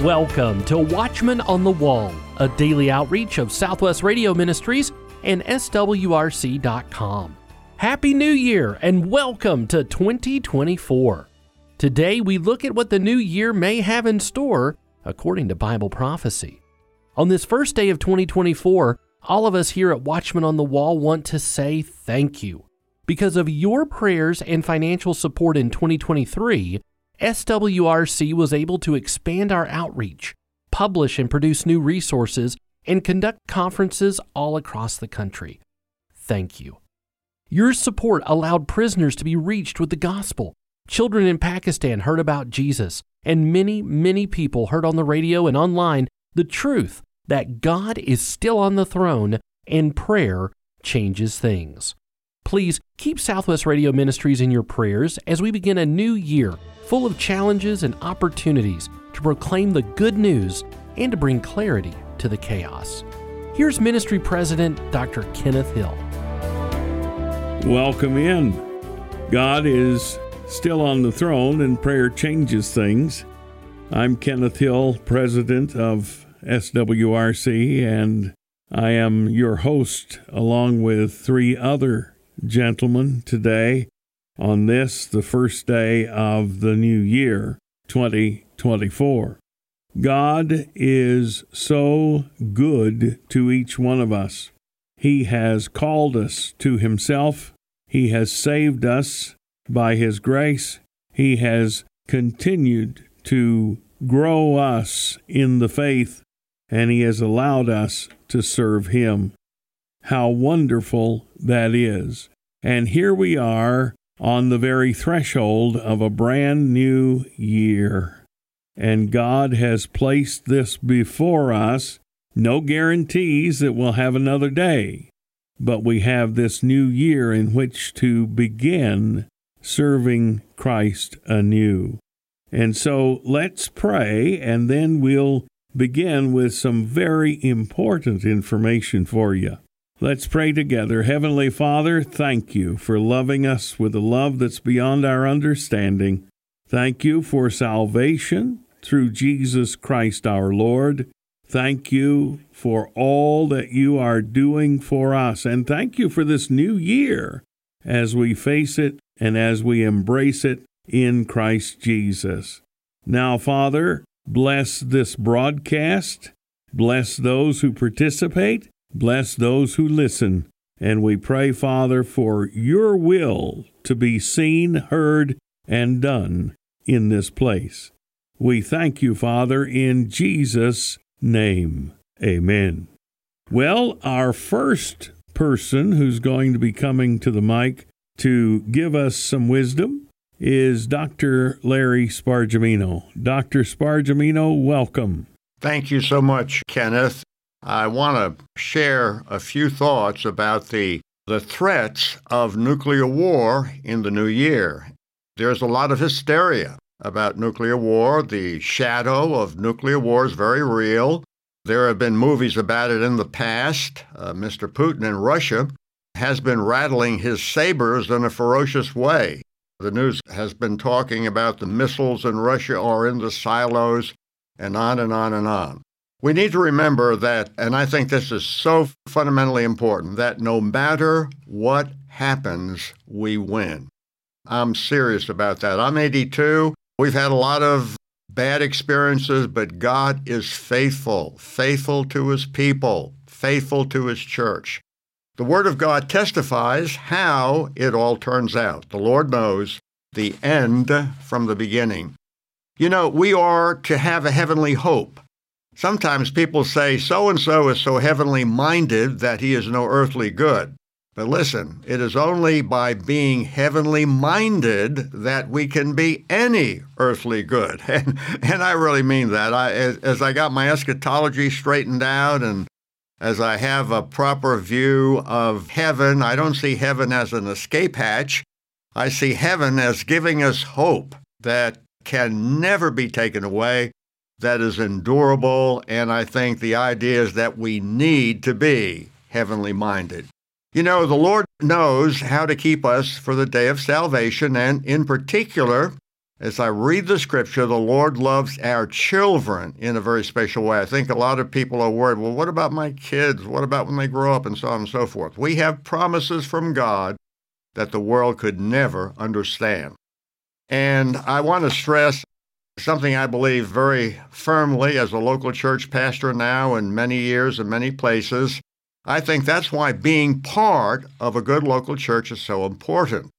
Welcome to Watchman on the Wall, a daily outreach of Southwest Radio Ministries and SWRC.com. Happy New Year and welcome to 2024. Today we look at what the new year may have in store according to Bible prophecy. On this first day of 2024, all of us here at Watchman on the Wall want to say thank you. Because of your prayers and financial support in 2023, SWRC was able to expand our outreach, publish and produce new resources, and conduct conferences all across the country. Thank you. Your support allowed prisoners to be reached with the gospel. Children in Pakistan heard about Jesus, and many, many people heard on the radio and online the truth that God is still on the throne and prayer changes things. Please keep Southwest Radio Ministries in your prayers as we begin a new year full of challenges and opportunities to proclaim the good news and to bring clarity to the chaos. Here's Ministry President Dr. Kenneth Hill. Welcome in. God is still on the throne and prayer changes things. I'm Kenneth Hill, President of SWRC, and I am your host along with three other gentlemen today on this, the first day of the new year, 2024. God is so good to each one of us. He has called us to Himself. He has saved us by His grace. He has continued to grow us in the faith, and He has allowed us to serve Him. How wonderful that is. And here we are on the very threshold of a brand new year. And God has placed this before us. No guarantees that we'll have another day, but we have this new year in which to begin serving Christ anew. And so let's pray, and then we'll begin with some very important information for you. Let's pray together. Heavenly Father, thank you for loving us with a love that's beyond our understanding. Thank you for salvation through Jesus Christ our Lord. Thank you for all that you are doing for us. And thank you for this new year as we face it and as we embrace it in Christ Jesus. Now, Father, bless this broadcast. Bless those who participate. Bless those who listen. And we pray, Father, for your will to be seen, heard, and done in this place. We thank you, Father, in Jesus' name. Amen. Well, our first person who's going to be coming to the mic to give us some wisdom is Dr. Larry Spargimino. Dr. Spargimino, welcome. Thank you so much, Kenneth. I want to share a few thoughts about the, the threats of nuclear war in the new year. There's a lot of hysteria about nuclear war. The shadow of nuclear war is very real. There have been movies about it in the past. Uh, Mr. Putin in Russia has been rattling his sabers in a ferocious way. The news has been talking about the missiles in Russia are in the silos, and on and on and on. We need to remember that, and I think this is so fundamentally important, that no matter what happens, we win. I'm serious about that. I'm 82. We've had a lot of bad experiences, but God is faithful, faithful to his people, faithful to his church. The Word of God testifies how it all turns out. The Lord knows the end from the beginning. You know, we are to have a heavenly hope. Sometimes people say so and so is so heavenly minded that he is no earthly good. But listen, it is only by being heavenly minded that we can be any earthly good. And, and I really mean that. I, as, as I got my eschatology straightened out and as I have a proper view of heaven, I don't see heaven as an escape hatch. I see heaven as giving us hope that can never be taken away that is endurable, and I think the idea is that we need to be heavenly minded. You know, the Lord knows how to keep us for the day of salvation, and in particular, as I read the scripture, the Lord loves our children in a very special way. I think a lot of people are worried, well, what about my kids? What about when they grow up? And so on and so forth. We have promises from God that the world could never understand. And I want to stress something I believe very firmly as a local church pastor now in many years in many places. I think that's why being part of a good local church is so important.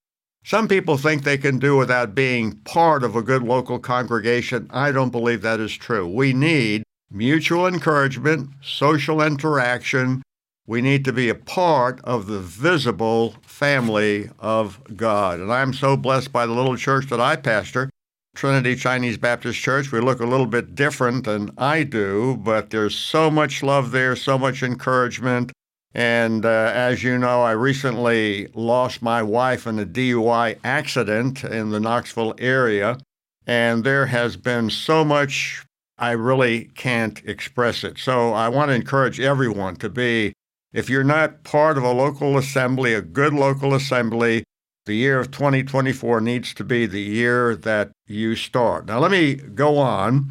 Some people think they can do without being part of a good local congregation. I don't believe that is true. We need mutual encouragement, social interaction. We need to be a part of the visible family of God. And I'm so blessed by the little church that I pastor, Trinity Chinese Baptist Church. We look a little bit different than I do, but there's so much love there, so much encouragement. And uh, as you know, I recently lost my wife in a DUI accident in the Knoxville area. And there has been so much, I really can't express it. So I want to encourage everyone to be, if you're not part of a local assembly, a good local assembly, the year of 2024 needs to be the year that you start. Now, let me go on.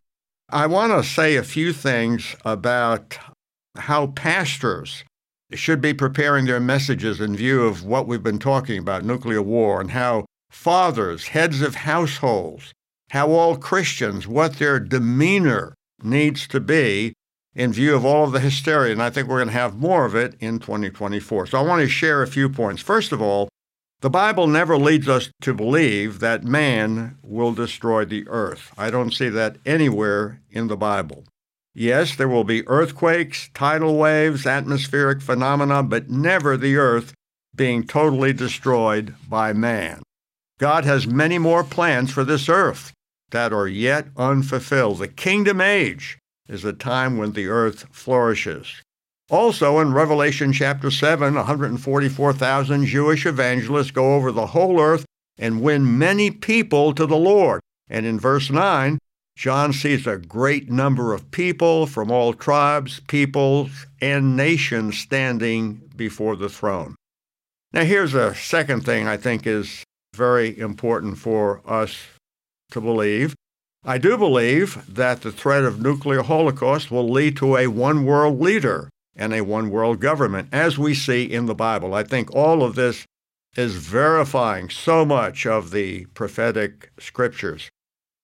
I want to say a few things about how pastors should be preparing their messages in view of what we've been talking about nuclear war and how fathers, heads of households, how all Christians, what their demeanor needs to be in view of all of the hysteria. And I think we're going to have more of it in 2024. So I want to share a few points. First of all, the Bible never leads us to believe that man will destroy the earth. I don't see that anywhere in the Bible. Yes, there will be earthquakes, tidal waves, atmospheric phenomena, but never the earth being totally destroyed by man. God has many more plans for this earth that are yet unfulfilled. The kingdom age is a time when the earth flourishes. Also, in Revelation chapter 7, 144,000 Jewish evangelists go over the whole earth and win many people to the Lord. And in verse 9, John sees a great number of people from all tribes, peoples, and nations standing before the throne. Now, here's a second thing I think is very important for us to believe. I do believe that the threat of nuclear holocaust will lead to a one world leader and a one world government, as we see in the Bible. I think all of this is verifying so much of the prophetic scriptures.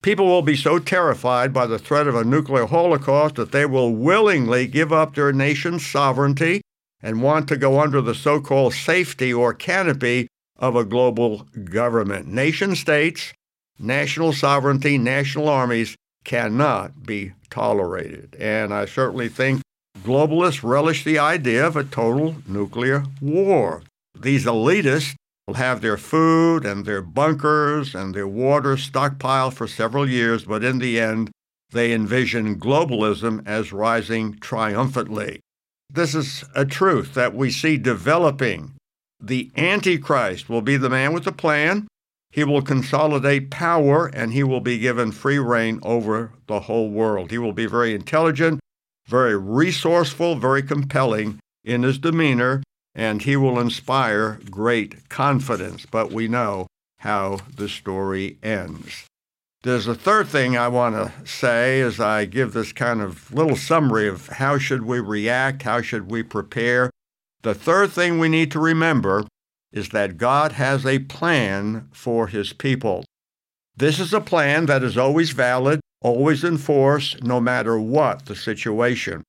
People will be so terrified by the threat of a nuclear holocaust that they will willingly give up their nation's sovereignty and want to go under the so called safety or canopy of a global government. Nation states, national sovereignty, national armies cannot be tolerated. And I certainly think globalists relish the idea of a total nuclear war. These elitists will have their food and their bunkers and their water stockpiled for several years, but in the end, they envision globalism as rising triumphantly. This is a truth that we see developing. The Antichrist will be the man with the plan. He will consolidate power and he will be given free reign over the whole world. He will be very intelligent, very resourceful, very compelling in his demeanor, and he will inspire great confidence. But we know how the story ends. There's a third thing I want to say as I give this kind of little summary of how should we react, how should we prepare. The third thing we need to remember is that God has a plan for his people. This is a plan that is always valid, always in force, no matter what the situation.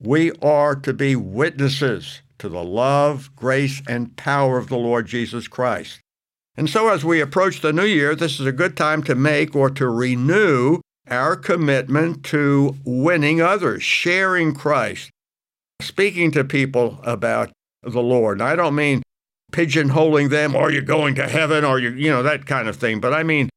We are to be witnesses to the love, grace, and power of the Lord Jesus Christ. And so, as we approach the new year, this is a good time to make or to renew our commitment to winning others, sharing Christ, speaking to people about the Lord. And I don't mean pigeonholing them, are you're going to heaven, or you, you know, that kind of thing, but I mean,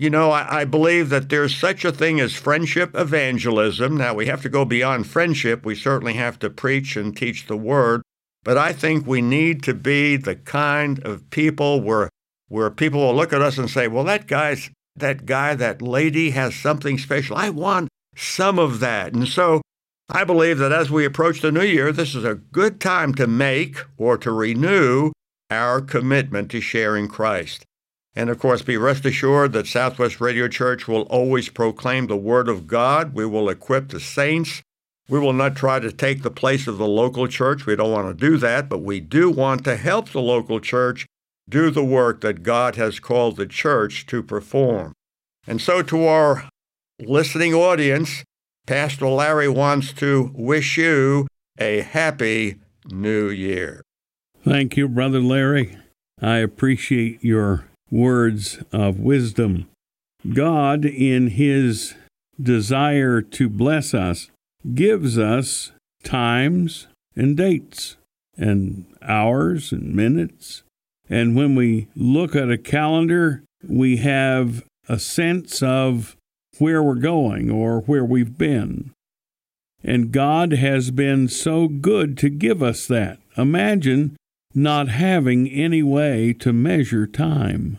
you know, I, I, believe that there's such a thing as friendship evangelism. Now, we have to go beyond friendship. We certainly have to preach and teach the word. But I think we need to be the kind of people where where people will look at us and say, "Well, that guy's that guy, that lady has something special. I want some of that." And so I believe that as we approach the new year, this is a good time to make or to renew our commitment to sharing Christ. And of course, be rest assured that Southwest Radio Church will always proclaim the Word of God. We will equip the saints. We will not try to take the place of the local church. We don't want to do that, but we do want to help the local church do the work that God has called the church to perform. And so, to our listening audience, Pastor Larry wants to wish you a happy new year. Thank you, Brother Larry. I appreciate your words of wisdom. God, in His desire to bless us, gives us times and dates and hours and minutes. And when we look at a calendar, we have a sense of where we're going or where we've been. And God has been so good to give us that. Imagine not having any way to measure time.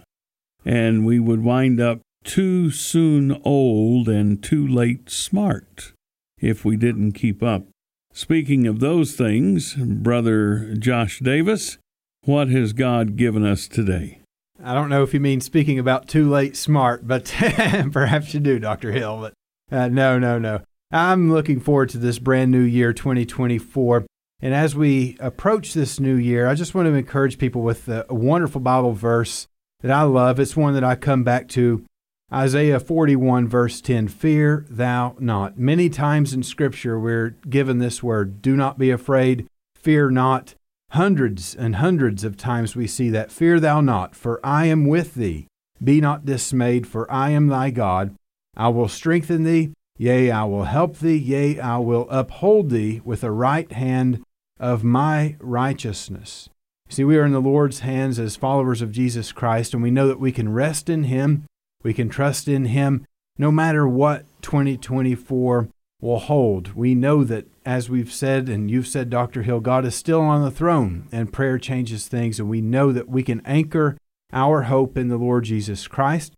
And we would wind up too soon old and too late smart if we didn't keep up. Speaking of those things, Brother Josh Davis, what has God given us today? I don't know if you mean speaking about too late smart, but perhaps you do, Dr. Hill. But uh, no, no, no. I'm looking forward to this brand new year, 2024. And as we approach this new year, I just want to encourage people with a, wonderful Bible verse that I love. It's one that I come back to Isaiah 41, verse 10 Fear thou not. Many times in Scripture, we're given this word do not be afraid, fear not. Hundreds and hundreds of times we see that. Fear thou not, for I am with thee. Be not dismayed, for I am thy God. I will strengthen thee, yea, I will help thee, yea, I will uphold thee with a right hand of my righteousness. See, we are in the Lord's hands as followers of Jesus Christ, and we know that we can rest in Him, we can trust in Him, no matter what 2024 will hold. We know that, as we've said, and you've said, Dr. Hill, God is still on the throne, and prayer changes things, and we know that we can anchor our hope in the Lord Jesus Christ.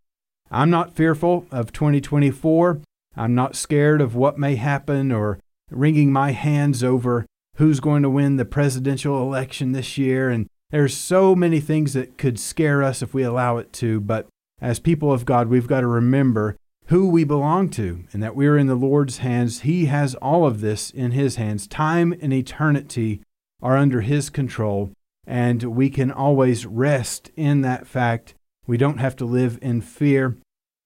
I'm not fearful of 2024. I'm not scared of what may happen or wringing my hands over who's going to win the presidential election this year. And there's so many things that could scare us if we allow it to. But as people of God, we've got to remember who we belong to and that we're in the Lord's hands. He has all of this in His hands. Time and eternity are under His control, and we can always rest in that fact. We don't have to live in fear.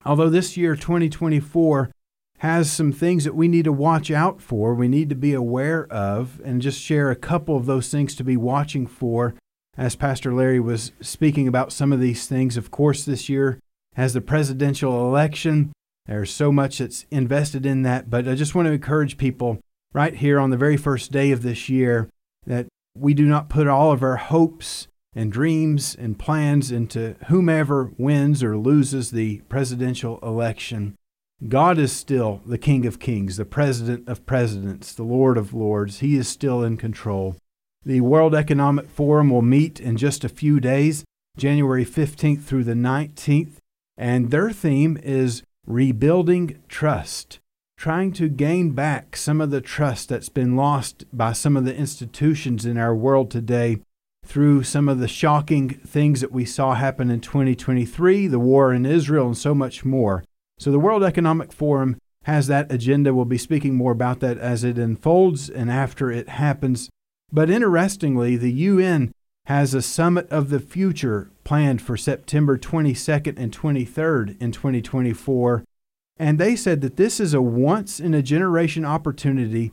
Although this year, 2024, has some things that we need to watch out for, we need to be aware of, and just share a couple of those things to be watching for. As Pastor Larry was speaking about some of these things, of course, this year has the presidential election. There's so much that's invested in that, but I just want to encourage people right here on the very first day of this year that we do not put all of our hopes and dreams and plans into whomever wins or loses the presidential election. God is still the King of Kings, the President of Presidents, the Lord of Lords. He is still in control. The World Economic Forum will meet in just a few days, January 15th through the 19th, and their theme is Rebuilding Trust, trying to gain back some of the trust that's been lost by some of the institutions in our world today through some of the shocking things that we saw happen in 2023, the war in Israel, and so much more. So the World Economic Forum has that agenda. We'll be speaking more about that as it unfolds and after it happens. But interestingly, the UN has a Summit of the Future planned for September 22nd and 23rd in 2024. And they said that this is a once in a generation opportunity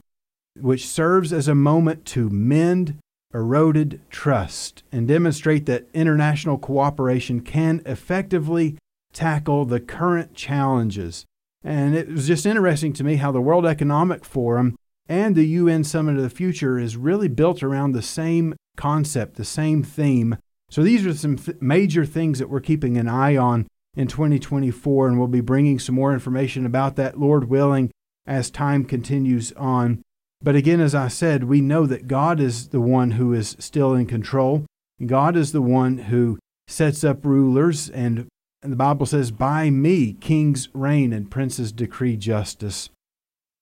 which serves as a moment to mend eroded trust and demonstrate that international cooperation can effectively tackle the current challenges. And it was just interesting to me how the World Economic Forum and the UN Summit of the Future is really built around the same concept, the same theme. So these are some th- major things that we're keeping an eye on in 2024, and we'll be bringing some more information about that, Lord willing, as time continues on. But again, as I said, we know that God is the one who is still in control. God is the one who sets up rulers and and the Bible says, By me kings reign and princes decree justice.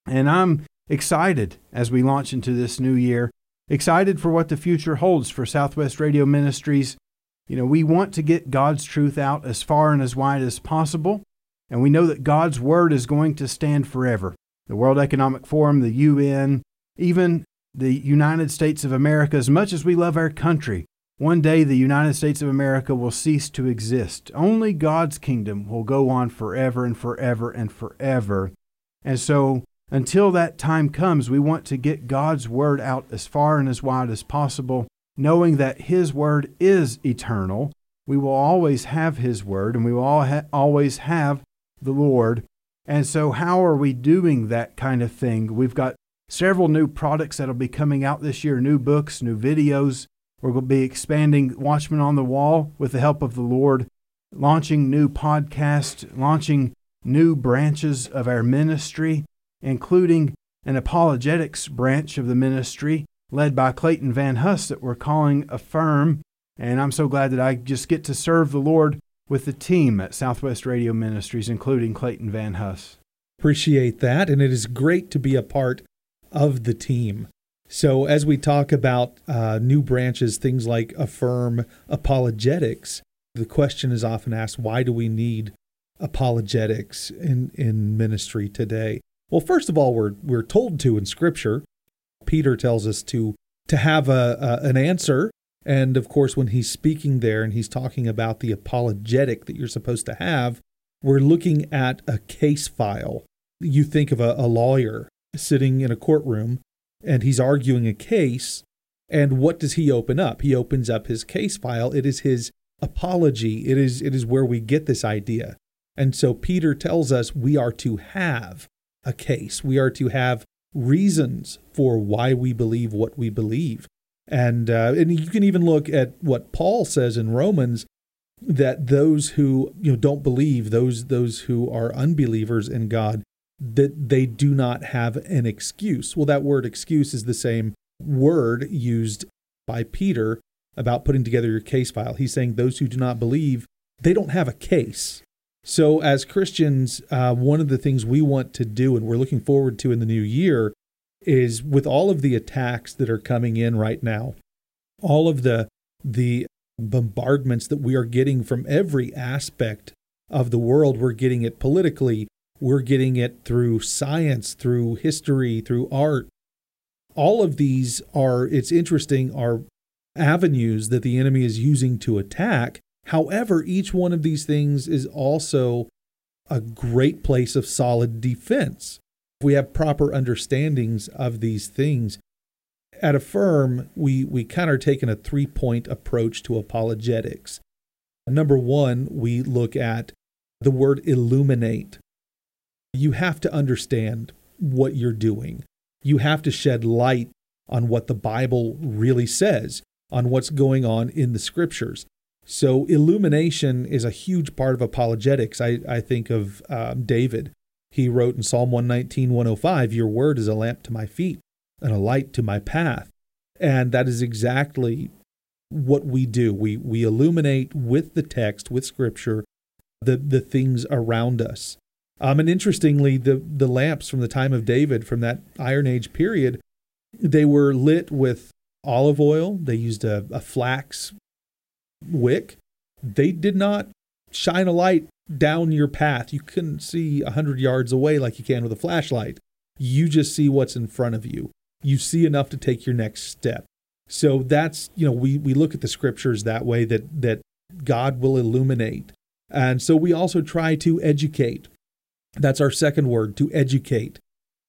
And I'm excited as we launch into this new year, excited for what the future holds for Southwest Radio Ministries. You know, we want to get God's truth out as far and as wide as possible, and we know that God's word is going to stand forever. The World Economic Forum, the UN, even the United States of America, as much as we love our country, one day the United States of America will cease to exist. Only God's kingdom will go on forever and forever and forever. And so, until that time comes, we want to get God's word out as far and as wide as possible, knowing that His word is eternal. We will always have His word, and we will ha- always have the Lord. And so, how are we doing that kind of thing? We've got several new products that'll be coming out this year new books, new videos. We're going to be expanding Watchman on the Wall with the help of the Lord, launching new podcasts, launching new branches of our ministry, including an apologetics branch of the ministry led by Clayton Van Huss that we're calling Affirm. And I'm so glad that I just get to serve the Lord with the team at Southwest Radio Ministries, including Clayton Van Huss. Appreciate that. And it is great to be a part of the team. So, as we talk about uh, new branches, things like Affirm apologetics, the question is often asked why do we need apologetics in, in ministry today? Well, first of all, we're, we're told to in Scripture. Peter tells us to, to have a, a, an answer. And of course, when he's speaking there and he's talking about the apologetic that you're supposed to have, we're looking at a case file. You think of a, a lawyer sitting in a courtroom and he's arguing a case. And what does he open up? He opens up his case file. It is his apology. It is, it is where we get this idea. And so Peter tells us we are to have a case. We are to have reasons for why we believe what we believe. And, uh, and you can even look at what Paul says in Romans that those who you know don't believe, those those who are unbelievers in God, that they do not have an excuse. Well, that word excuse is the same word used by Peter about putting together your case file. He's saying those who do not believe, they don't have a case. So, as Christians, uh, one of the things we want to do and we're looking forward to in the new year is with all of the attacks that are coming in right now, all of the the bombardments that we are getting from every aspect of the world, we're getting it politically, we're getting it through science, through history, through art. All of these are, it's interesting, are avenues that the enemy is using to attack. However, each one of these things is also a great place of solid defense. If we have proper understandings of these things, at Affirm, we, we kind of are taking a three point approach to apologetics. Number one, we look at the word illuminate you have to understand what you're doing. You have to shed light on what the Bible really says, on what's going on in the scriptures. So, illumination is a huge part of apologetics. I, I think of um, David. He wrote in Psalm 119, 105, Your word is a lamp to my feet and a light to my path. And that is exactly what we do. We, we illuminate with the text, with scripture, the, the things around us. Um, and interestingly, the, the lamps from the time of David, from that Iron Age period, they were lit with olive oil. They used a, a flax wick. They did not shine a light down your path. You couldn't see a hundred yards away like you can with a flashlight. You just see what's in front of you. You see enough to take your next step. So that's, you know, we, we look at the scriptures that way that that God will illuminate. And so we also try to educate. That's our second word to educate.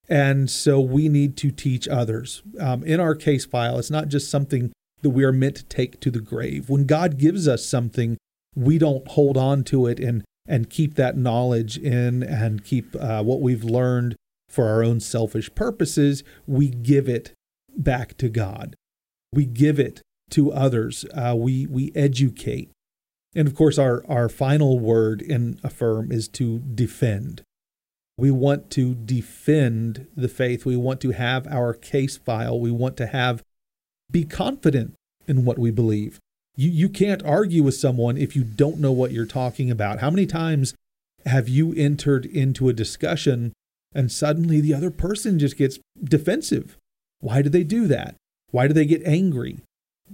And so we need to teach others. Um, in our case file, it's not just something that we are meant to take to the grave. When God gives us something, we don't hold on to it and, and keep that knowledge in and keep uh, what we've learned for our own selfish purposes. We give it back to God. We give it to others. Uh, we, we educate. And of course, our, our final word in affirm is to defend. We want to defend the faith. We want to have our case file. We want to have be confident in what we believe. You you can't argue with someone if you don't know what you're talking about. How many times have you entered into a discussion and suddenly the other person just gets defensive? Why do they do that? Why do they get angry?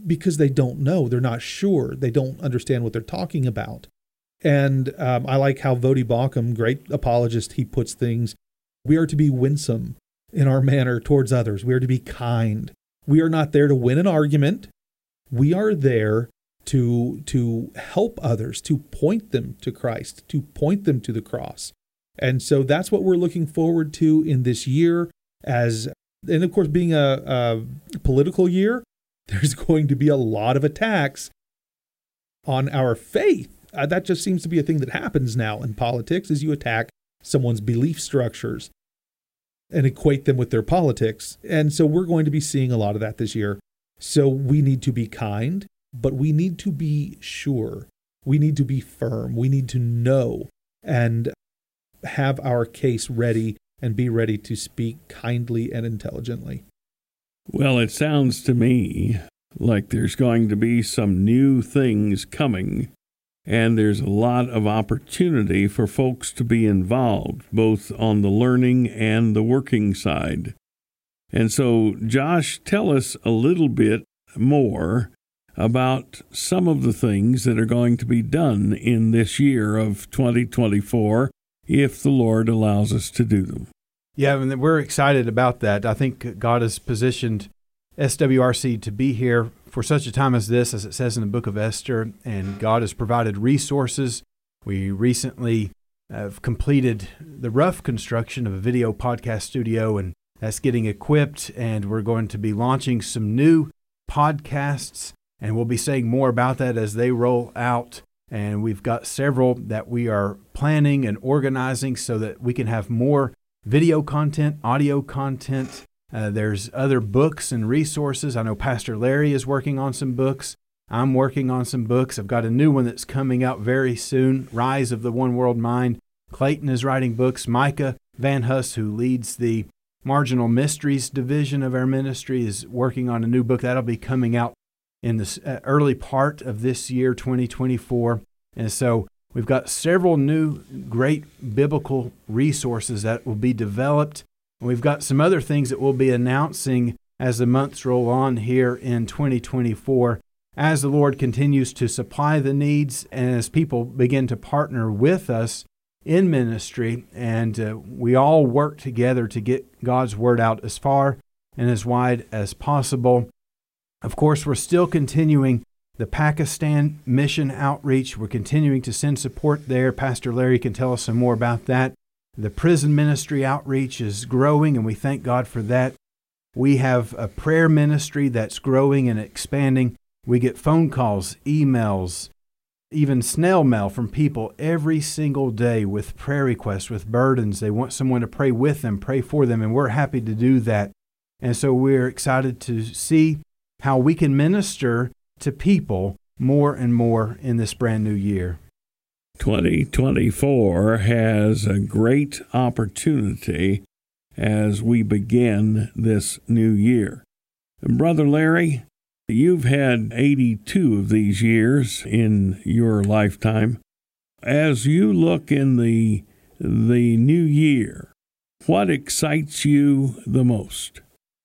because they don't know, they're not sure, they don't understand what they're talking about. And um, I like how Voddie Baucham, great apologist, he puts things. We are to be winsome in our manner towards others. We are to be kind. We are not there to win an argument. We are there to to help others, to point them to Christ, to point them to the cross. And so that's what we're looking forward to in this year as and of course being a, a political year, there's going to be a lot of attacks on our faith. Uh, that just seems to be a thing that happens now in politics is you attack someone's belief structures and equate them with their politics. And so we're going to be seeing a lot of that this year. So we need to be kind, but we need to be sure. We need to be firm. We need to know and have our case ready and be ready to speak kindly and intelligently. Well, it sounds to me like there's going to be some new things coming, and there's a lot of opportunity for folks to be involved, both on the learning and the working side. And so, Josh, tell us a little bit more about some of the things that are going to be done in this year of 2024 if the Lord allows us to do them. Yeah, and we're excited about that. I think God has positioned SWRC to be here for such a time as this, as it says in the book of Esther, and God has provided resources. We recently have completed the rough construction of a video podcast studio, and that's getting equipped, and we're going to be launching some new podcasts, and we'll be saying more about that as they roll out. And we've got several that we are planning and organizing so that we can have more video content, audio content. Uh, there's other books and resources. I know Pastor Larry is working on some books. I'm working on some books. I've got a new one that's coming out very soon Rise of the One World Mind. Clayton is writing books. Micah Van Huss, who leads the Marginal Mysteries division of our ministry, is working on a new book that'll be coming out in the uh, early part of this year, 2024. And so We've got several new great biblical resources that will be developed. We've got some other things that we'll be announcing as the months roll on here in 2024 as the Lord continues to supply the needs and as people begin to partner with us in ministry. And uh, we all work together to get God's word out as far and as wide as possible. Of course, we're still continuing the Pakistan mission outreach. We're continuing to send support there. Pastor Larry can tell us some more about that. The prison ministry outreach is growing, and we thank God for that. We have a prayer ministry that's growing and expanding. We get phone calls, emails, even snail mail from people every single day with prayer requests, with burdens. They want someone to pray with them, pray for them, and we're happy to do that. And so we're excited to see how we can minister to people more and more in this brand new year. 2024 has a great opportunity as we begin this new year. Brother Larry, you've had 82 of these years in your lifetime. As you look in the the new year, what excites you the most?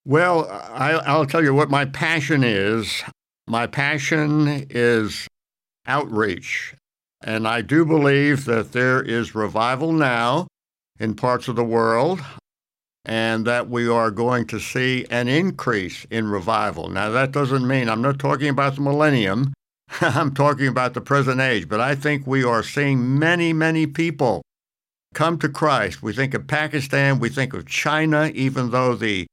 Well, I, will tell you what my passion is. My passion is outreach. And I do believe that there is revival now in parts of the world and that we are going to see an increase in revival. Now, that doesn't mean I'm not talking about the millennium, I'm talking about the present age, but I think we are seeing many, many people come to Christ. We think of Pakistan, we think of China, even though the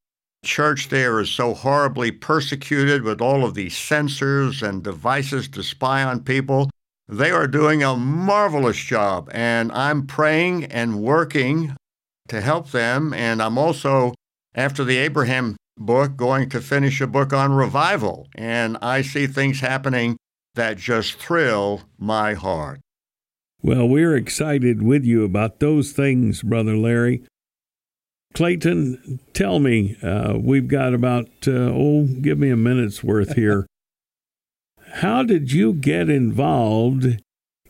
church there is so horribly persecuted with all of these censors and devices to spy on people. They are doing a marvelous job, and I'm praying and working to help them. And I'm also, after the Abraham book, going to finish a book on revival. And I see things happening that just thrill my heart. Well, we're excited with you about those things, Brother Larry. Clayton, tell me, uh, we've got about, uh, oh, give me a minute's worth here. How did you get involved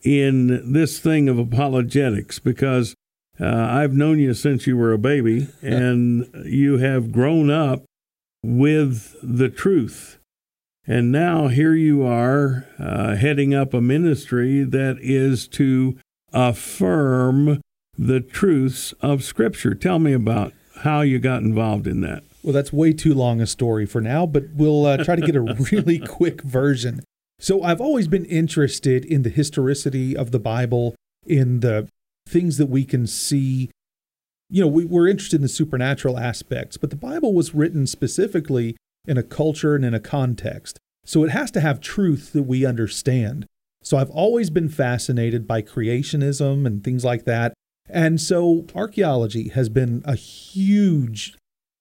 in this thing of apologetics? Because uh, I've known you since you were a baby, and you have grown up with the truth. And now here you are uh, heading up a ministry that is to affirm the truths of Scripture. Tell me about how you got involved in that. Well, that's way too long a story for now, but we'll uh, try to get a really quick version. So, I've always been interested in the historicity of the Bible, in the things that we can see. You know, we, we're interested in the supernatural aspects, but the Bible was written specifically in a culture and in a context. So, it has to have truth that we understand. So, I've always been fascinated by creationism and things like that. And so, archaeology has been a huge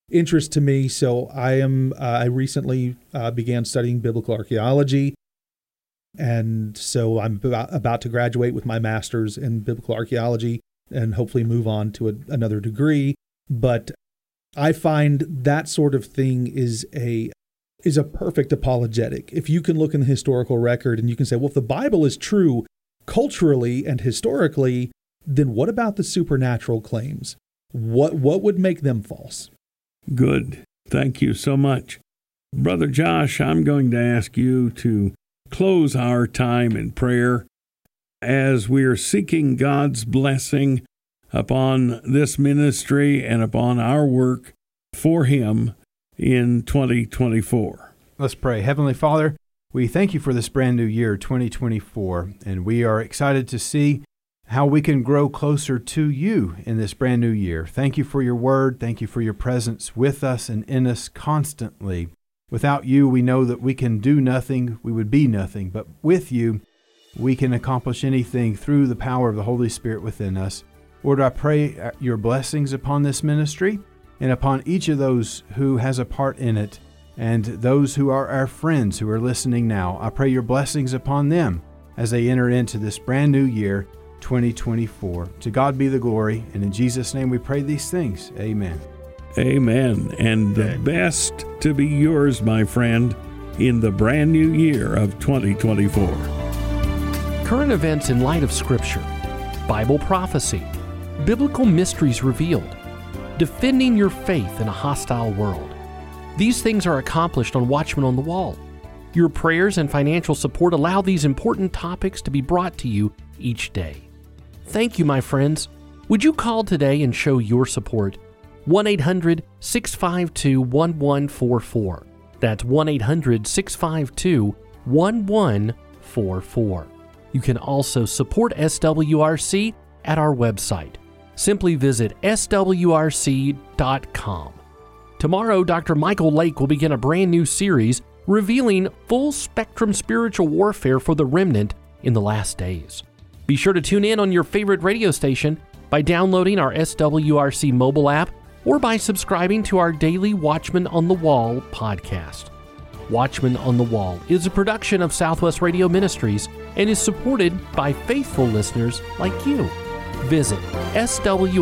interest to me. So I am uh, I recently uh, began studying biblical archaeology, and so I'm about, to graduate with my master's in biblical archaeology and hopefully move on to a, another degree. But I find that sort of thing is a is a perfect apologetic. If you can look in the historical record and you can say, well, if the Bible is true culturally and historically, then what about the supernatural claims? What what would make them false? Good. Thank you so much. Brother Josh, I'm going to ask you to close our time in prayer as we are seeking God's blessing upon this ministry and upon our work for Him in 2024. Let's pray. Heavenly Father, we thank you for this brand new year, 2024, and we are excited to see how we can grow closer to you in this brand new year. Thank you for your word. Thank you for your presence with us and in us constantly. Without you, we know that we can do nothing, we would be nothing, but with you, we can accomplish anything through the power of the Holy Spirit within us. Lord, I pray uh, your blessings upon this ministry and upon each of those who has a part in it and those who are our friends who are listening now. I pray your blessings upon them as they enter into this brand new year 2024. To God be the glory, and in Jesus' name we pray these things. Amen. Amen. And the best to be yours, my friend, in the brand new year of 2024. Current events in light of Scripture, Bible prophecy, biblical mysteries revealed, defending your faith in a hostile world. These things are accomplished on Watchman on the Wall. Your prayers and financial support allow these important topics to be brought to you each day. Thank you, my friends. Would you call today and show your support? 1 800 652 1144. That's 1 800 652 1144. You can also support SWRC at our website. Simply visit swrc.com. Tomorrow, Dr. Michael Lake will begin a brand new series revealing full spectrum spiritual warfare for the remnant in the last days. Be sure to tune in on your favorite radio station by downloading our SWRC mobile app or by subscribing to our daily Watchman on the Wall podcast. Watchman on the Wall is a production of Southwest Radio Ministries and is supported by faithful listeners like you. Visit swrc.com.